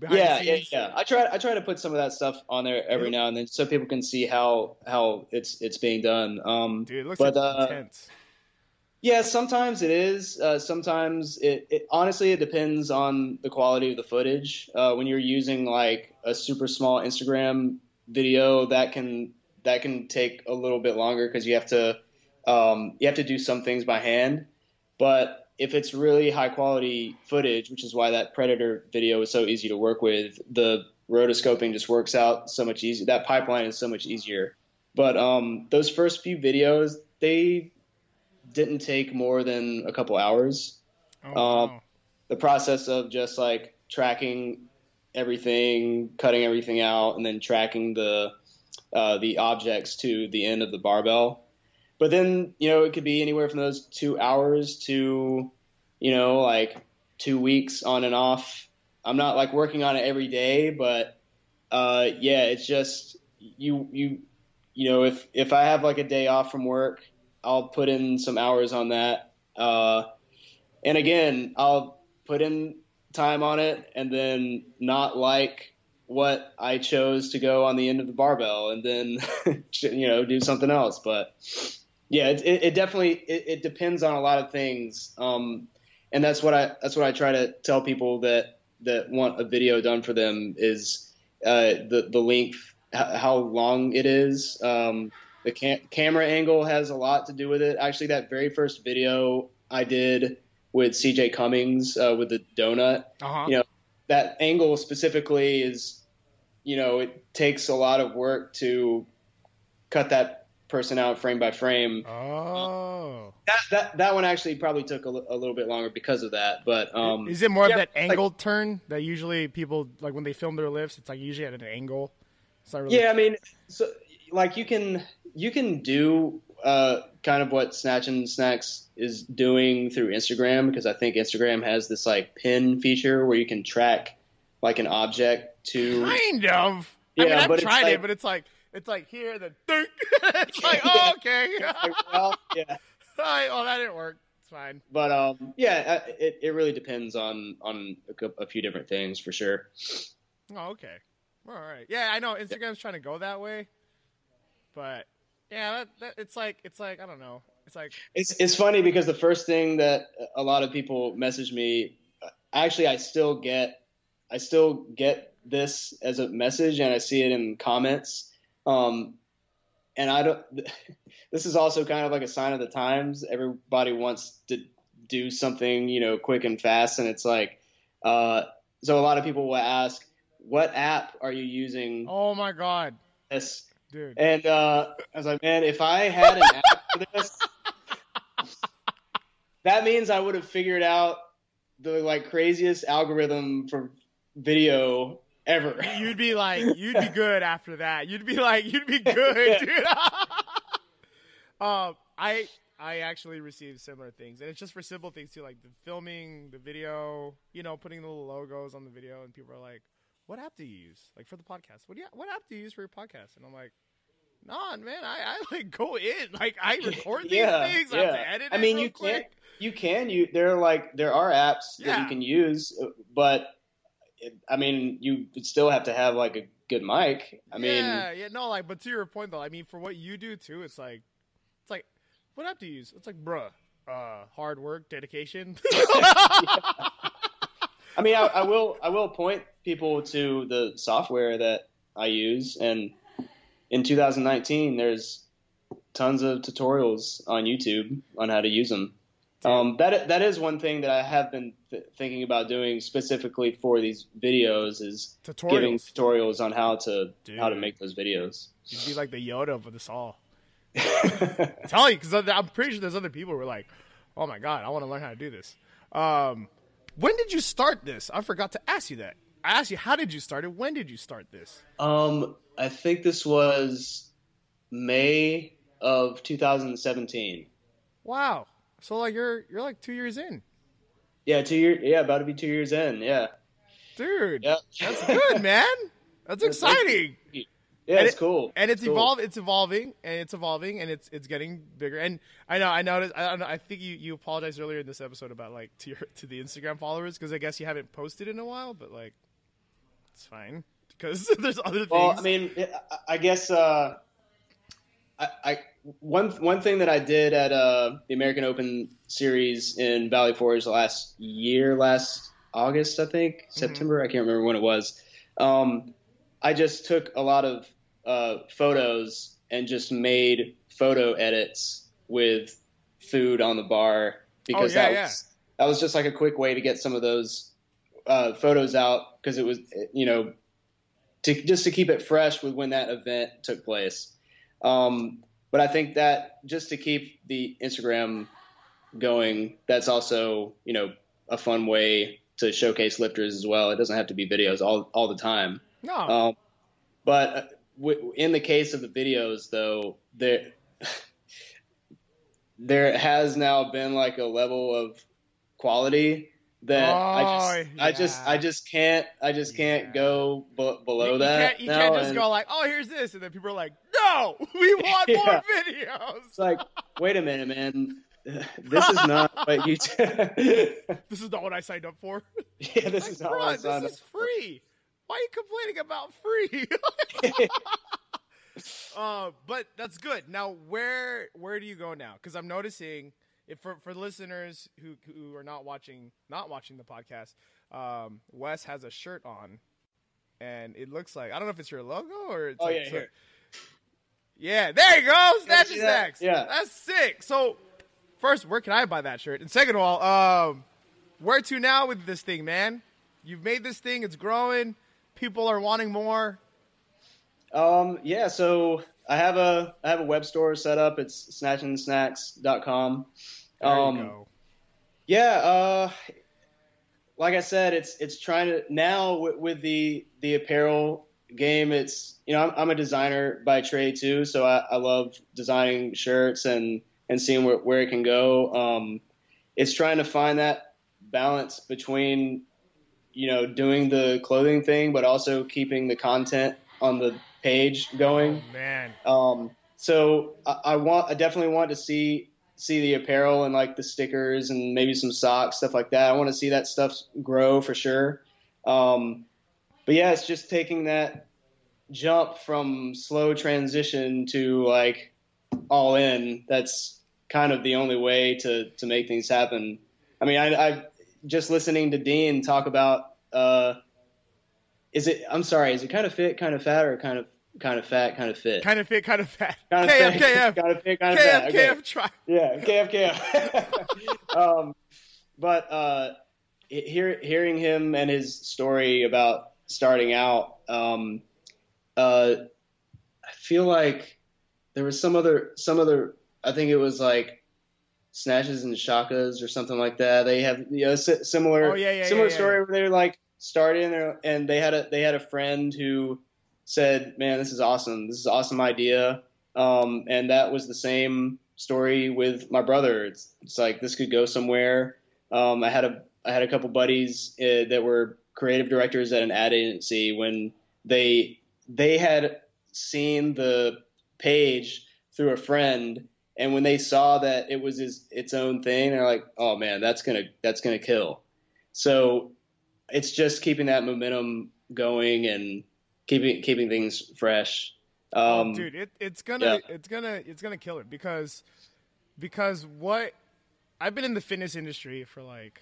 [SPEAKER 1] Behind
[SPEAKER 2] Yeah, yeah, yeah. I try I try to put some of that stuff on there every now and then so people can see how how it's it's being done. Um,
[SPEAKER 1] Dude, it looks
[SPEAKER 2] But, uh,
[SPEAKER 1] intense.
[SPEAKER 2] Yeah, sometimes it is. Uh, sometimes it, it honestly it depends on the quality of the footage. Uh, when you're using like a super small Instagram video, that can that can take a little bit longer because you have to um, you have to do some things by hand. But if it's really high quality footage, which is why that Predator video is so easy to work with, the rotoscoping just works out so much easier. That pipeline is so much easier. But um, those first few videos, they didn't take more than a couple hours.
[SPEAKER 1] Oh,
[SPEAKER 2] um,
[SPEAKER 1] wow.
[SPEAKER 2] The process of just like tracking everything, cutting everything out, and then tracking the uh, the objects to the end of the barbell. But then you know it could be anywhere from those two hours to you know like two weeks on and off. I'm not like working on it every day, but uh, yeah, it's just you you you know if if I have like a day off from work, I'll put in some hours on that. Uh, and again, I'll put in time on it and then not like what I chose to go on the end of the barbell and then, you know, do something else. But yeah, it, it, it definitely, it, it depends on a lot of things. Um, and that's what I, that's what I try to tell people that, that want a video done for them is, uh, the, the length, how long it is. Um, the cam- camera angle has a lot to do with it. Actually, that very first video I did with CJ Cummings uh, with the donut,
[SPEAKER 1] Uh-huh.
[SPEAKER 2] you know, that angle specifically is, you know, it takes a lot of work to cut that person out frame by frame.
[SPEAKER 1] Oh.
[SPEAKER 2] That that, that one actually probably took a, little bit longer because of that. But um,
[SPEAKER 1] Is it more
[SPEAKER 2] yeah,
[SPEAKER 1] of that
[SPEAKER 2] like-
[SPEAKER 1] angled turn that usually people like when they film their lifts? It's like usually at an angle. It's not really.
[SPEAKER 2] Yeah, I mean, so like you can you can do uh, kind of what Snatch and Snacks is doing through Instagram because I think Instagram has this like pin feature where you can track like an object to.
[SPEAKER 1] Kind of. I mean,
[SPEAKER 2] Yeah,
[SPEAKER 1] I've
[SPEAKER 2] but
[SPEAKER 1] tried
[SPEAKER 2] like-
[SPEAKER 1] it, but it's like it's like here, then dunk. it's like, oh, okay.
[SPEAKER 2] Well, yeah,
[SPEAKER 1] well, that didn't work. It's fine.
[SPEAKER 2] but um, yeah, it it really depends on on a, a few different things for sure.
[SPEAKER 1] Oh, okay. All right. Yeah, I know Instagram's trying to go that way, but yeah, that, that it's like it's like I don't know. It's like
[SPEAKER 2] It's it's funny because the first thing that a lot of people message me, actually, I still get, I still get this as a message, and I see it in comments. Um, and I don't. This is also kind of like a sign of the times. Everybody wants to do something, you know, quick and fast, and it's like, uh, so a lot of people will ask, "What app are you using?"
[SPEAKER 1] oh my god,
[SPEAKER 2] This
[SPEAKER 1] dude.
[SPEAKER 2] and uh, I was like, man, if I had an app for this, that means I would have figured out the like craziest algorithm for video ever.
[SPEAKER 1] You'd be like, you'd be good after that. You'd be like, you'd be good, dude. um, I I actually received similar things, and it's just for simple things too, like the filming, the video, you know, putting the little logos on the video, and people are like, "What app do you use? Like for the podcast? What do you, what app do you use for your podcast?" And I'm like. Nah, man, I, I like go in, like I record these
[SPEAKER 2] yeah,
[SPEAKER 1] things. I have
[SPEAKER 2] yeah.
[SPEAKER 1] to edit.
[SPEAKER 2] I mean, you
[SPEAKER 1] quick.
[SPEAKER 2] can't. You can. You there are like there are apps that you can use, but it, I mean, you would still have to have like a good mic. I mean,
[SPEAKER 1] yeah, yeah, no, like, but to your point though, I mean, for what you do too, it's like, it's like, what app do you use? It's like, bruh, uh, hard work, dedication.
[SPEAKER 2] I mean, I, I will I will point people to the software that I use, and in 2019, there's tons of tutorials on YouTube on how to use them. Um, that that is one thing that I have been th- thinking about doing specifically for these videos is giving
[SPEAKER 1] Tutorials.
[SPEAKER 2] tutorials on how to how to make those videos.
[SPEAKER 1] You'd be like the Yoda of this all. Tell you, because I'm pretty sure there's other people who are like, oh my god, I want to learn how to do this. Um, when did you start this? I forgot to ask you that. I asked you, how did you start it? When did you start this?
[SPEAKER 2] um, I think this was May of 2017.
[SPEAKER 1] Wow. So like you're you're like two years in,
[SPEAKER 2] Yeah, two years. Yeah, about to be two years in. Yeah.
[SPEAKER 1] dude.
[SPEAKER 2] Yeah.
[SPEAKER 1] That's good, man. That's exciting.
[SPEAKER 2] Yeah,
[SPEAKER 1] and
[SPEAKER 2] it's
[SPEAKER 1] it-
[SPEAKER 2] cool.
[SPEAKER 1] and it's
[SPEAKER 2] cool.
[SPEAKER 1] It's evolving, and it's evolving, and it's it's getting bigger. And I know, I noticed. I don't know. I think you you apologized earlier in this episode about like to your to the Instagram followers because I guess you haven't posted in a while, but like it's fine because there's other things.
[SPEAKER 2] Well, I mean, I- guess uh, I, I one one thing that I did at uh, the American Open Series in Valley Forge last year, last August, I think September. I can't remember when it was. Um, I just took a lot of uh, photos and just made photo edits with food on the bar because
[SPEAKER 1] yeah,
[SPEAKER 2] that
[SPEAKER 1] yeah.
[SPEAKER 2] was that was just like a quick way to get some of those uh, photos out because it was you know to just to keep it fresh with when that event took place. Um, but I think that just to keep the Instagram going, that's also you know a fun way to showcase lifters as well. It doesn't have to be videos all all the time.
[SPEAKER 1] No,
[SPEAKER 2] Um, but uh, w- in the case of the videos, though, there there has now been like a level of quality that I just
[SPEAKER 1] Oh,
[SPEAKER 2] I just. I just can't I just can't
[SPEAKER 1] Yeah.
[SPEAKER 2] go b- below
[SPEAKER 1] you, you
[SPEAKER 2] that.
[SPEAKER 1] can't, you can't just
[SPEAKER 2] and
[SPEAKER 1] go like, oh, here's this, and then people are like, no, we want more
[SPEAKER 2] Yeah.
[SPEAKER 1] videos.
[SPEAKER 2] It's like, wait a minute, man. This is not what you.
[SPEAKER 1] This is not what I signed up for.
[SPEAKER 2] yeah, this
[SPEAKER 1] Like,
[SPEAKER 2] is not
[SPEAKER 1] bruh,
[SPEAKER 2] what I
[SPEAKER 1] this
[SPEAKER 2] signed
[SPEAKER 1] is
[SPEAKER 2] up for.
[SPEAKER 1] free. Why are you complaining about free? uh, but that's good. Now, where where do you go now? Because I'm noticing, if for for listeners who who are not watching not watching the podcast, um, Wes has a shirt on, and it looks like I don't know if it's your logo or it's
[SPEAKER 2] Oh,
[SPEAKER 1] like,
[SPEAKER 2] yeah,
[SPEAKER 1] so-
[SPEAKER 2] here.
[SPEAKER 1] yeah, there you go, snatch and snacks.
[SPEAKER 2] Yeah.
[SPEAKER 1] that's sick. So, first, where can I buy that shirt? And second of all, um, where to now with this thing, man? You've made this thing; it's growing. People are wanting more.
[SPEAKER 2] Um, yeah, so I have a I have a web store set up. It's snatchandsnacks.com.
[SPEAKER 1] There
[SPEAKER 2] um,
[SPEAKER 1] you go.
[SPEAKER 2] Yeah, uh, like I said, it's it's trying to now with, with the the apparel game. It's you know I'm, I'm a designer by trade too, so I, I love designing shirts and and seeing where, where it can go. Um, it's trying to find that balance between you know doing the clothing thing, but also keeping the content on the page going.
[SPEAKER 1] Oh, man.
[SPEAKER 2] Um, so I, I want, I definitely want to see see the apparel and like the stickers and maybe some socks, stuff like that. I want to see that stuff grow for sure. Um, but yeah, it's just taking that jump from slow transition to like all in. That's kind of the only way to to make things happen. I mean, I, I just listening to Dean talk about. Uh, is it? I'm sorry. Is it kind of fit, kind of fat, or kind of kind of fat, kind of fit?
[SPEAKER 1] Kind of fit, kind of fat.
[SPEAKER 2] Kind of
[SPEAKER 1] KF,
[SPEAKER 2] fit,
[SPEAKER 1] KF,
[SPEAKER 2] kind of fit, kind of
[SPEAKER 1] KF,
[SPEAKER 2] fat. Okay.
[SPEAKER 1] KF, try.
[SPEAKER 2] Yeah, KF, KF. um, but uh, hear, hearing him and his story about starting out, um, uh, I feel like there was some other, some other. I think it was like snatches and shakas or something like that. They have you know si- similar,
[SPEAKER 1] Oh, yeah, yeah,
[SPEAKER 2] similar
[SPEAKER 1] yeah,
[SPEAKER 2] story where they're like starting there and they had a they had a friend who said, "Man, this is awesome. This is an awesome idea." Um, and that was the same story with my brother. It's, it's like this could go somewhere. Um, I had a I had a couple buddies uh, that were creative directors at an ad agency when they they had seen the page through a friend and when they saw that it was his, its own thing they're like oh man that's gonna that's gonna kill. So it's just keeping that momentum going and keeping keeping things fresh. Um
[SPEAKER 1] oh, dude, it, it's gonna, it's gonna, it's gonna kill it because, because what I've been in the fitness industry for like,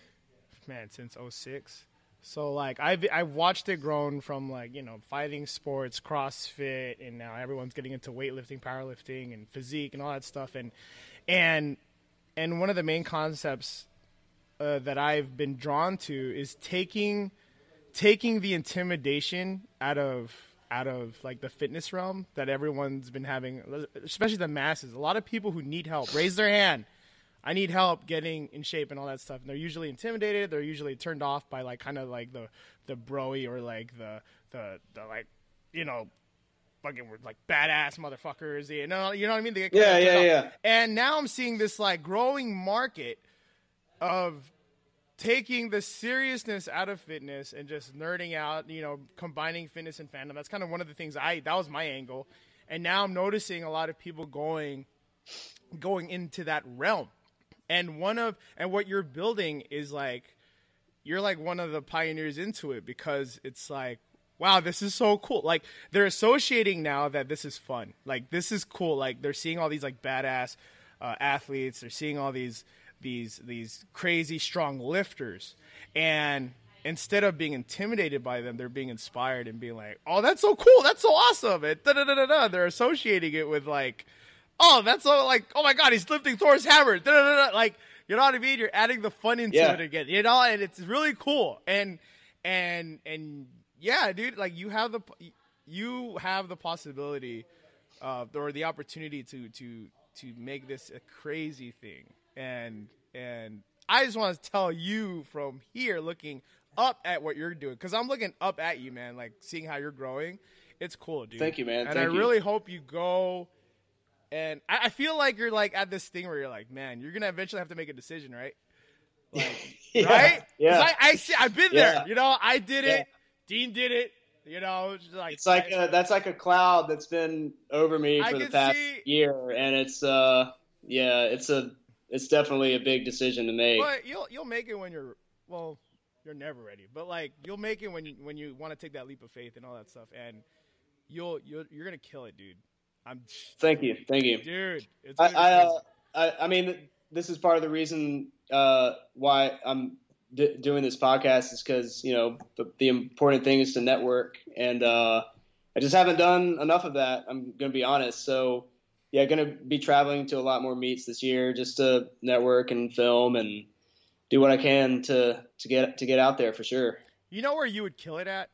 [SPEAKER 1] man, since 06. So like I've I've watched it grown from like you know fighting sports, CrossFit, and now everyone's getting into weightlifting, powerlifting, and physique and all that stuff. And and and one of the main concepts uh, that I've been drawn to is taking taking the intimidation out of out of like the fitness realm that everyone's been having, especially the masses. A lot of people who need help raise their hand. I need help getting in shape and all that stuff. And they're usually intimidated. They're usually turned off by like kind of like the the broy or like the the the like you know fucking with like badass motherfuckers. You know you know what I mean? They get
[SPEAKER 2] Yeah, yeah,
[SPEAKER 1] off.
[SPEAKER 2] yeah.
[SPEAKER 1] And now I'm seeing this like growing market of taking the seriousness out of fitness and just nerding out, you know, combining fitness and fandom. That's kind of one of the things I that was my angle. And now I'm noticing a lot of people going going into that realm. And one of and what you're building is like you're like one of the pioneers into it because it's like wow, this is so cool. Like they're associating now that this is fun. Like this is cool. Like they're seeing all these like badass uh, athletes. They're seeing all these these these crazy strong lifters, and instead of being intimidated by them, they're being inspired and being like, "Oh, that's so cool! That's so awesome!" And da da da da. They're associating it with like, "Oh, that's so like, oh my god, he's lifting Thor's hammer!" Da da da da. Like, you know what I mean? You're adding the fun into
[SPEAKER 2] Yeah.
[SPEAKER 1] it again. You know, and it's really cool. And and and yeah, dude, like you have the you have the possibility uh, or the opportunity to to to make this a crazy thing and and I just want to tell you from here looking up at what you're doing because I'm looking up at you man like seeing how you're growing it's cool dude
[SPEAKER 2] Thank you, man.
[SPEAKER 1] and
[SPEAKER 2] Thank
[SPEAKER 1] I
[SPEAKER 2] you.
[SPEAKER 1] really hope you go and I, I feel like you're like at this thing where you're like man you're gonna eventually have to make a decision right like
[SPEAKER 2] Yeah,
[SPEAKER 1] right?
[SPEAKER 2] Yeah.
[SPEAKER 1] I, I see. I've been
[SPEAKER 2] Yeah.
[SPEAKER 1] there. You know, I did it.
[SPEAKER 2] Yeah.
[SPEAKER 1] Dean did it. You know, it's like
[SPEAKER 2] it's like
[SPEAKER 1] I-
[SPEAKER 2] a, that's like a cloud that's been over me for the past
[SPEAKER 1] see-
[SPEAKER 2] year, and it's uh yeah, it's a it's definitely a big decision to make.
[SPEAKER 1] but you'll you'll make it when you're well. You're never ready, but like you'll make it when you when you want to take that leap of faith and all that stuff, and you'll you'll you're gonna kill it, dude. I'm
[SPEAKER 2] Thank you, thank you.
[SPEAKER 1] dude. It's
[SPEAKER 2] I I, uh, I I mean this is part of the reason uh, why I'm d- doing this podcast is because you know the, the important thing is to network, and uh, I just haven't done enough of that. I'm gonna be honest. So yeah, gonna be traveling to a lot more meets this year just to network and film and do what I can to to get to get out there for sure.
[SPEAKER 1] You know where you would kill it at?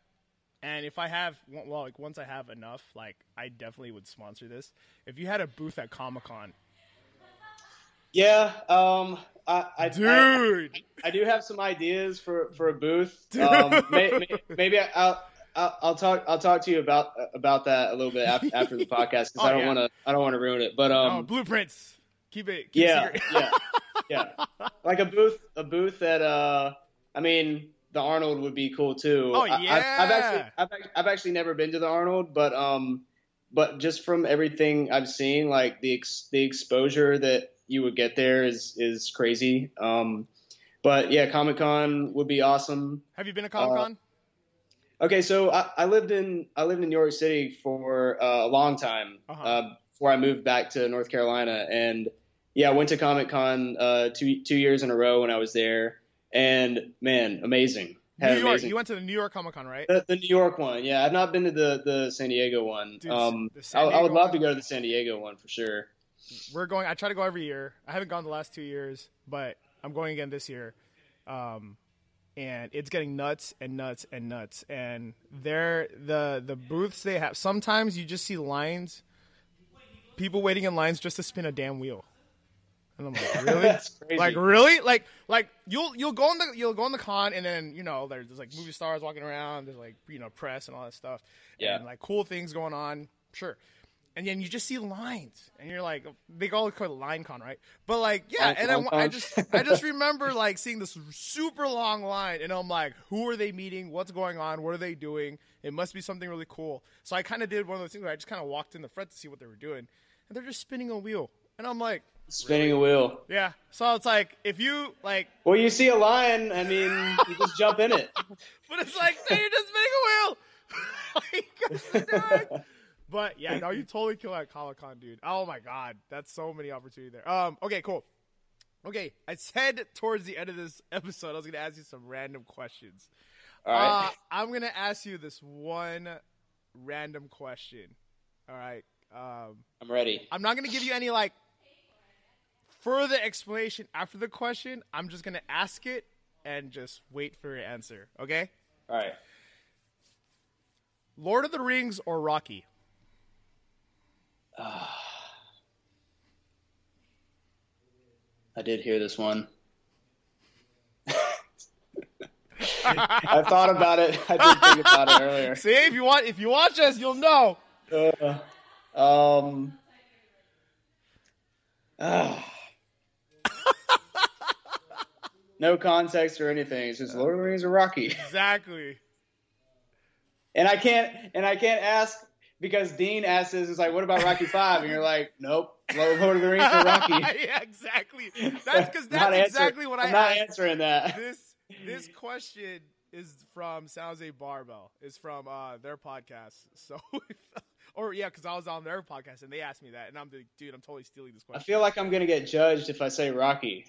[SPEAKER 1] And if I have, well, like once I have enough, like I definitely would sponsor this. If you had a booth at Comic Con,
[SPEAKER 2] Yeah, um, I, I, I,
[SPEAKER 1] dude,
[SPEAKER 2] I do have some ideas for, for a booth. Um, may, may, maybe I'll, I'll I'll talk I'll talk to you about about that a little bit after, after the podcast because
[SPEAKER 1] Oh,
[SPEAKER 2] I don't
[SPEAKER 1] yeah.
[SPEAKER 2] want to I don't want to ruin it. But
[SPEAKER 1] oh,
[SPEAKER 2] um,
[SPEAKER 1] blueprints. Keep it. Keep
[SPEAKER 2] yeah,
[SPEAKER 1] It
[SPEAKER 2] yeah, yeah, like a booth a booth that uh, I mean the Arnold would be cool too.
[SPEAKER 1] Oh,
[SPEAKER 2] I, I've, I've actually I've, I've actually never been to the Arnold, but um, but just from everything I've seen, like the ex, the exposure that you would get there is is crazy. Um, but yeah, Comic Con would be awesome.
[SPEAKER 1] Have you been to Comic Con?
[SPEAKER 2] Okay, so I, I lived in I lived in New York City for uh, a long time
[SPEAKER 1] Uh-huh.
[SPEAKER 2] uh, before I moved back to North Carolina, and yeah, I went to Comic Con uh, two two years in a row when I was there, and man, amazing. Had
[SPEAKER 1] New York.
[SPEAKER 2] amazing.
[SPEAKER 1] You went to the New York Comic Con, right?
[SPEAKER 2] the, the New York one, yeah. I've not been to the, the San Diego one.
[SPEAKER 1] Dude,
[SPEAKER 2] um,
[SPEAKER 1] the
[SPEAKER 2] I, I would
[SPEAKER 1] Diego
[SPEAKER 2] love to go to the San Diego one for sure.
[SPEAKER 1] We're going. I try to go every year. I haven't gone the last two years, but I'm going again this year. Um, and it's getting nuts and nuts and nuts. And they're the the booths they have. Sometimes you just see lines, people waiting in lines just to spin a damn wheel. And I'm like, really? Like really? Like like you'll you'll go on the you'll go on the con and then you know there's, there's like movie stars walking around. There's like you know press and all that stuff.
[SPEAKER 2] Yeah.
[SPEAKER 1] And like cool things going on. Sure. And then you just see lines, and you're like, they call it line con, right? But like, yeah,
[SPEAKER 2] Line-
[SPEAKER 1] and I,
[SPEAKER 2] line
[SPEAKER 1] I
[SPEAKER 2] con.
[SPEAKER 1] just, I just remember like seeing this super long line, and I'm like, who are they meeting? What's going on? What are they doing? It must be something really cool. So I kind of did one of those things where I just kind of walked in the front to see what they were doing, and they're just spinning a wheel, and I'm like,
[SPEAKER 2] Spinning a wheel.
[SPEAKER 1] yeah. So it's like if you like,
[SPEAKER 2] Well, you see a lion, I mean, you just jump in it.
[SPEAKER 1] but it's like no, you're just spinning a wheel. Like, what you doing? But yeah, no, you totally kill at Comic Con, dude. Oh my god, that's so many opportunities there. Um, okay, cool. Okay, I said towards the end of this episode I was gonna ask you some random questions.
[SPEAKER 2] All right.
[SPEAKER 1] Uh, I'm gonna ask you this one random question. All right. Um,
[SPEAKER 2] I'm ready.
[SPEAKER 1] I'm not gonna give you any like further explanation after the question. I'm just gonna ask it and just wait for your answer. Okay?
[SPEAKER 2] All right.
[SPEAKER 1] Lord of the Rings or Rocky?
[SPEAKER 2] I did hear this one. I thought about it. I did think about it earlier.
[SPEAKER 1] See, if you want, if you watch us, you'll know.
[SPEAKER 2] Uh, um. ah. No context or anything. It's just Lord of the Rings or Rocky.
[SPEAKER 1] Exactly.
[SPEAKER 2] And I can't and I can't ask because Dean asks this. It's like, what about Rocky Five? And you're like, nope, Lord of the Rings or Rocky.
[SPEAKER 1] yeah, exactly. That's because that's
[SPEAKER 2] answer-
[SPEAKER 1] exactly what I
[SPEAKER 2] I'm not
[SPEAKER 1] asked.
[SPEAKER 2] answering that.
[SPEAKER 1] This this question is from Sounds a Barbell. It's from uh, their podcast. So, or yeah, because I was on their podcast and they asked me that, and I'm like, dude, I'm totally stealing this question.
[SPEAKER 2] I feel like I'm gonna get judged if I say Rocky,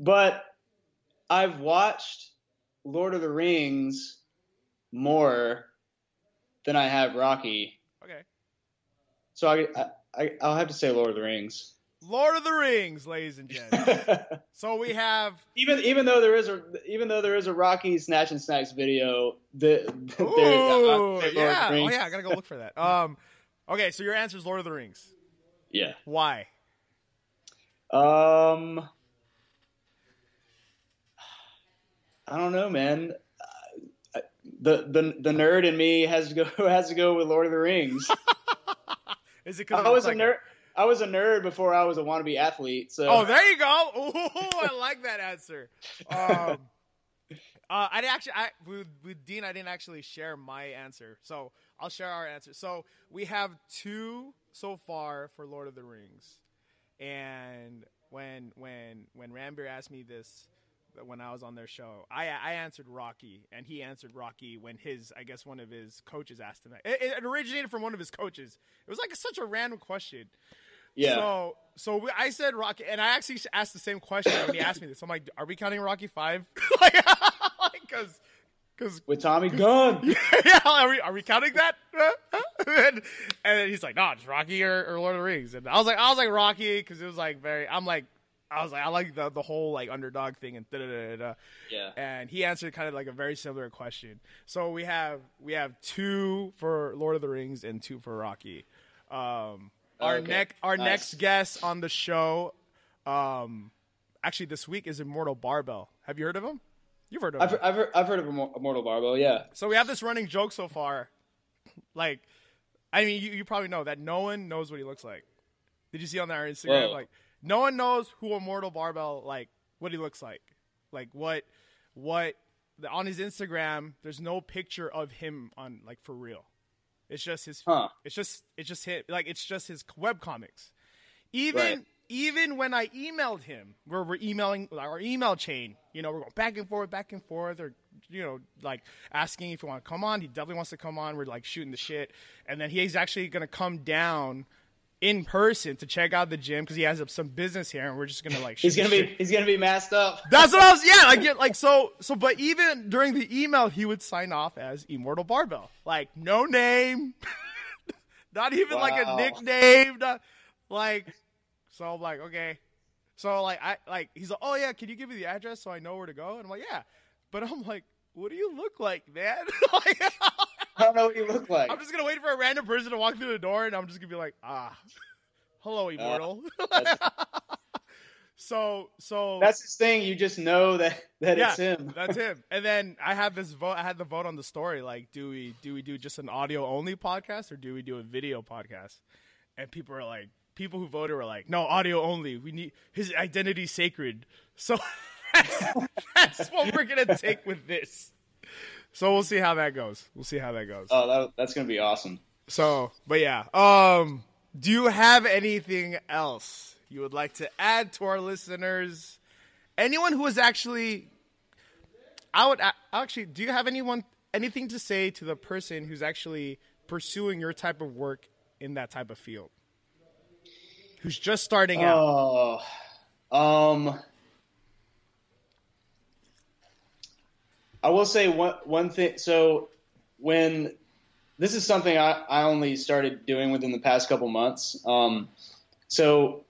[SPEAKER 2] but I've watched Lord of the Rings more than I have Rocky,
[SPEAKER 1] okay.
[SPEAKER 2] so I, I I'll have to say Lord of the Rings.
[SPEAKER 1] Lord of the Rings, ladies and gents. so we have
[SPEAKER 2] even even though there is a even though there is a Rocky Snatch and Snacks video, the there,
[SPEAKER 1] Ooh,
[SPEAKER 2] I'll say Lord of the
[SPEAKER 1] yeah. Oh yeah, I gotta go look for that. Um, okay, so your answer is Lord of the Rings.
[SPEAKER 2] yeah.
[SPEAKER 1] Why?
[SPEAKER 2] Um, I don't know, man. Uh, The the the nerd in me has to go has to go with Lord of the Rings.
[SPEAKER 1] Is it
[SPEAKER 2] I was a nerd. I was a nerd before I was a wannabe athlete. So
[SPEAKER 1] Oh, there you go. Ooh, I like that answer. Um, uh, I didn't actually, I, with, with Dean, I didn't actually share my answer, so I'll share our answer. So we have two so far for Lord of the Rings, and when when when Rambir asked me this when I was on their show, I I answered Rocky, and he answered Rocky when his I guess one of his coaches asked him that. It, it originated from one of his coaches. It was like such a random question.
[SPEAKER 2] yeah.
[SPEAKER 1] So, so we, I said Rocky, and I actually asked the same question when he asked me this. I'm like, "Are we counting Rocky Five? like, because, because,
[SPEAKER 2] with Tommy Gunn.
[SPEAKER 1] yeah, are we are we counting that? and, and then he's like, "No, it's Rocky or, or Lord of the Rings." And I was like, I was like Rocky because it was like very. I'm like, I was like, I like the the whole like underdog thing and da da da da.
[SPEAKER 2] Yeah.
[SPEAKER 1] And he answered kind of like a very similar question. So we have we have two for Lord of the Rings and two for Rocky. Um, our
[SPEAKER 2] Okay.
[SPEAKER 1] next our
[SPEAKER 2] Nice.
[SPEAKER 1] next guest on the show, um, actually this week is Immortal Barbell. Have you heard of him? You've heard of
[SPEAKER 2] I've
[SPEAKER 1] him.
[SPEAKER 2] I've heard, I've heard of Immortal Barbell. Yeah.
[SPEAKER 1] So we have this running joke so far. Like, I mean, you, you probably know that no one knows what he looks like. Did you see on our Instagram?
[SPEAKER 2] Whoa.
[SPEAKER 1] Like, no one knows who Immortal Barbell like what he looks like. Like what what on his Instagram? There's no picture of him on like for real. It's just his.
[SPEAKER 2] Huh.
[SPEAKER 1] It's just it's just him. Like it's just his web comics. Even
[SPEAKER 2] Right.
[SPEAKER 1] even when I emailed him, where we're emailing our email chain, you know, we're going back and forth, back and forth, or you know, like asking if he want to come on. He definitely wants to come on. We're like shooting the shit, and then he's actually gonna come down in person to check out the gym because he has some business here, and we're just gonna like.
[SPEAKER 2] He's gonna be
[SPEAKER 1] shit.
[SPEAKER 2] he's gonna be masked up.
[SPEAKER 1] That's what I was. Yeah, like yeah, like so so. But even during the email, he would sign off as Immortal Barbell, like no name, not even like a nickname, not, like. So I'm like, okay. So like I like he's like, oh yeah, can you give me the address so I know where to go? And I'm like, yeah. But I'm like, what do you look like, man? like,
[SPEAKER 2] I don't know what you look like.
[SPEAKER 1] I'm just gonna wait for a random person to walk through the door, and I'm just gonna be like, ah, hello, immortal.
[SPEAKER 2] that's-
[SPEAKER 1] so so
[SPEAKER 2] That's his thing. You just know that that
[SPEAKER 1] yeah,
[SPEAKER 2] it's him.
[SPEAKER 1] that's him. And then I have this vote. I had the vote on the story. Like, do we do we do just an audio only podcast or do we do a video podcast? And people are like, people who voted were like, no, audio only. We need his identity sacred. So that's, that's what we're gonna take with this. So we'll see how that goes. We'll see how that goes.
[SPEAKER 2] Oh, that, that's gonna be awesome.
[SPEAKER 1] So, but yeah. Um, do you have anything else you would like to add to our listeners? Anyone who is actually, I would actually. Do you have anyone anything to say to the person who's actually pursuing your type of work in that type of field? Who's just starting out?
[SPEAKER 2] Oh, um, I will say one one thing. So when this is something I, I only started doing within the past couple months. Um, so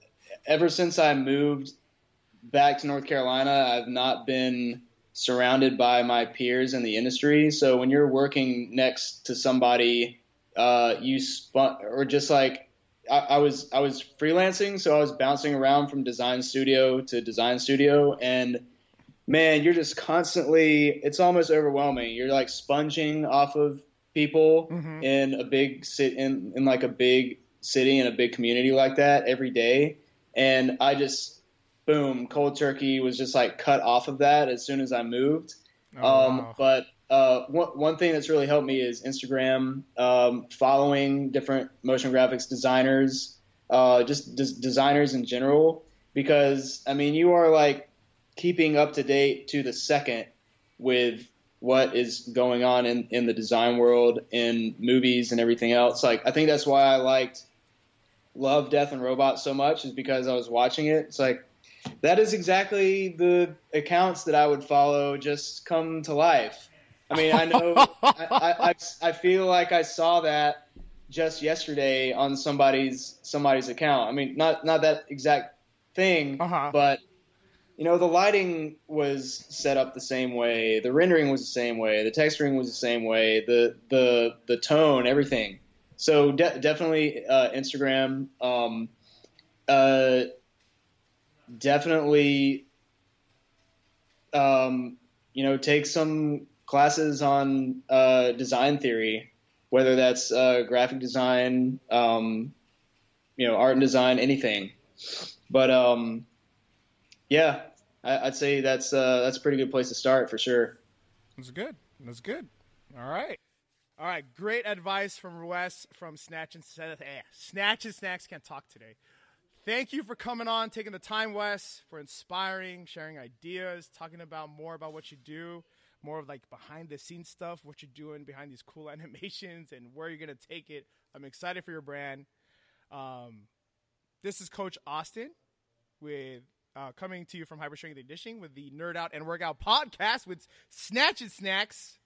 [SPEAKER 2] ever since I moved back to North Carolina, I've not been surrounded by my peers in the industry. So when you're working next to somebody, uh, you spun or just like I, I was I was freelancing, so I was bouncing around from design studio to design studio, and man, you're just constantly. It's almost overwhelming. You're like sponging off of people
[SPEAKER 1] Mhm.
[SPEAKER 2] in a big sit in in like a big city in a big community like that every day, and I just boom, cold turkey was just like cut off of that as soon as I moved.
[SPEAKER 1] Oh,
[SPEAKER 2] um,
[SPEAKER 1] wow.
[SPEAKER 2] But uh, one, one thing that's really helped me is Instagram, um, following different motion graphics designers, uh, just des- designers in general, because I mean, you are like keeping up to date to the second with what is going on in, in the design world, in movies and everything else. Like, I think that's why I liked Love, Death, and Robots so much, is because I was watching it. It's like, that is exactly the accounts that I would follow just come to life. I mean, I know, I, I, I, feel like I saw that just yesterday on somebody's somebody's account. I mean, not not that exact thing,
[SPEAKER 1] Uh-huh.
[SPEAKER 2] but you know, the lighting was set up the same way, the rendering was the same way, the texturing was the same way, the the the tone, everything. So de- definitely uh, Instagram. Um, uh, definitely, um, you know, take some classes on uh, design theory, whether that's uh, graphic design, um, you know, art and design, anything. But um, yeah, I, I'd say that's uh, that's a pretty good place to start for sure.
[SPEAKER 1] That's good. That's good. All right. All right. Great advice from Wes from Snatch and eh, Snatch and Snacks. Can't talk today. Thank you for coming on, taking the time, Wes, for inspiring, sharing ideas, talking about more about what you do, more of like behind the scenes stuff, what you're doing behind these cool animations, and where you're gonna take it. I'm excited for your brand. Um, this is Coach Austin with uh, coming to you from Hyper Strength and Conditioning with the Nerd Out and Workout podcast with Snatch and Snacks.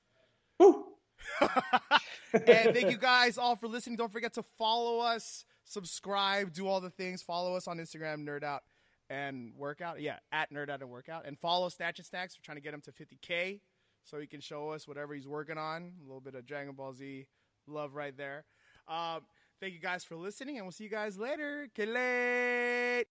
[SPEAKER 2] Woo!
[SPEAKER 1] and thank you guys all for listening. Don't forget to follow us, subscribe, do all the things. Follow us on Instagram, Nerd Out and Workout. Yeah, at Nerd Out and Workout. And follow Snatch and Snacks. We're trying to get him to 50K so he can show us whatever he's working on. A little bit of Dragon Ball Z love right there. Um, thank you guys for listening, and we'll see you guys later. Late.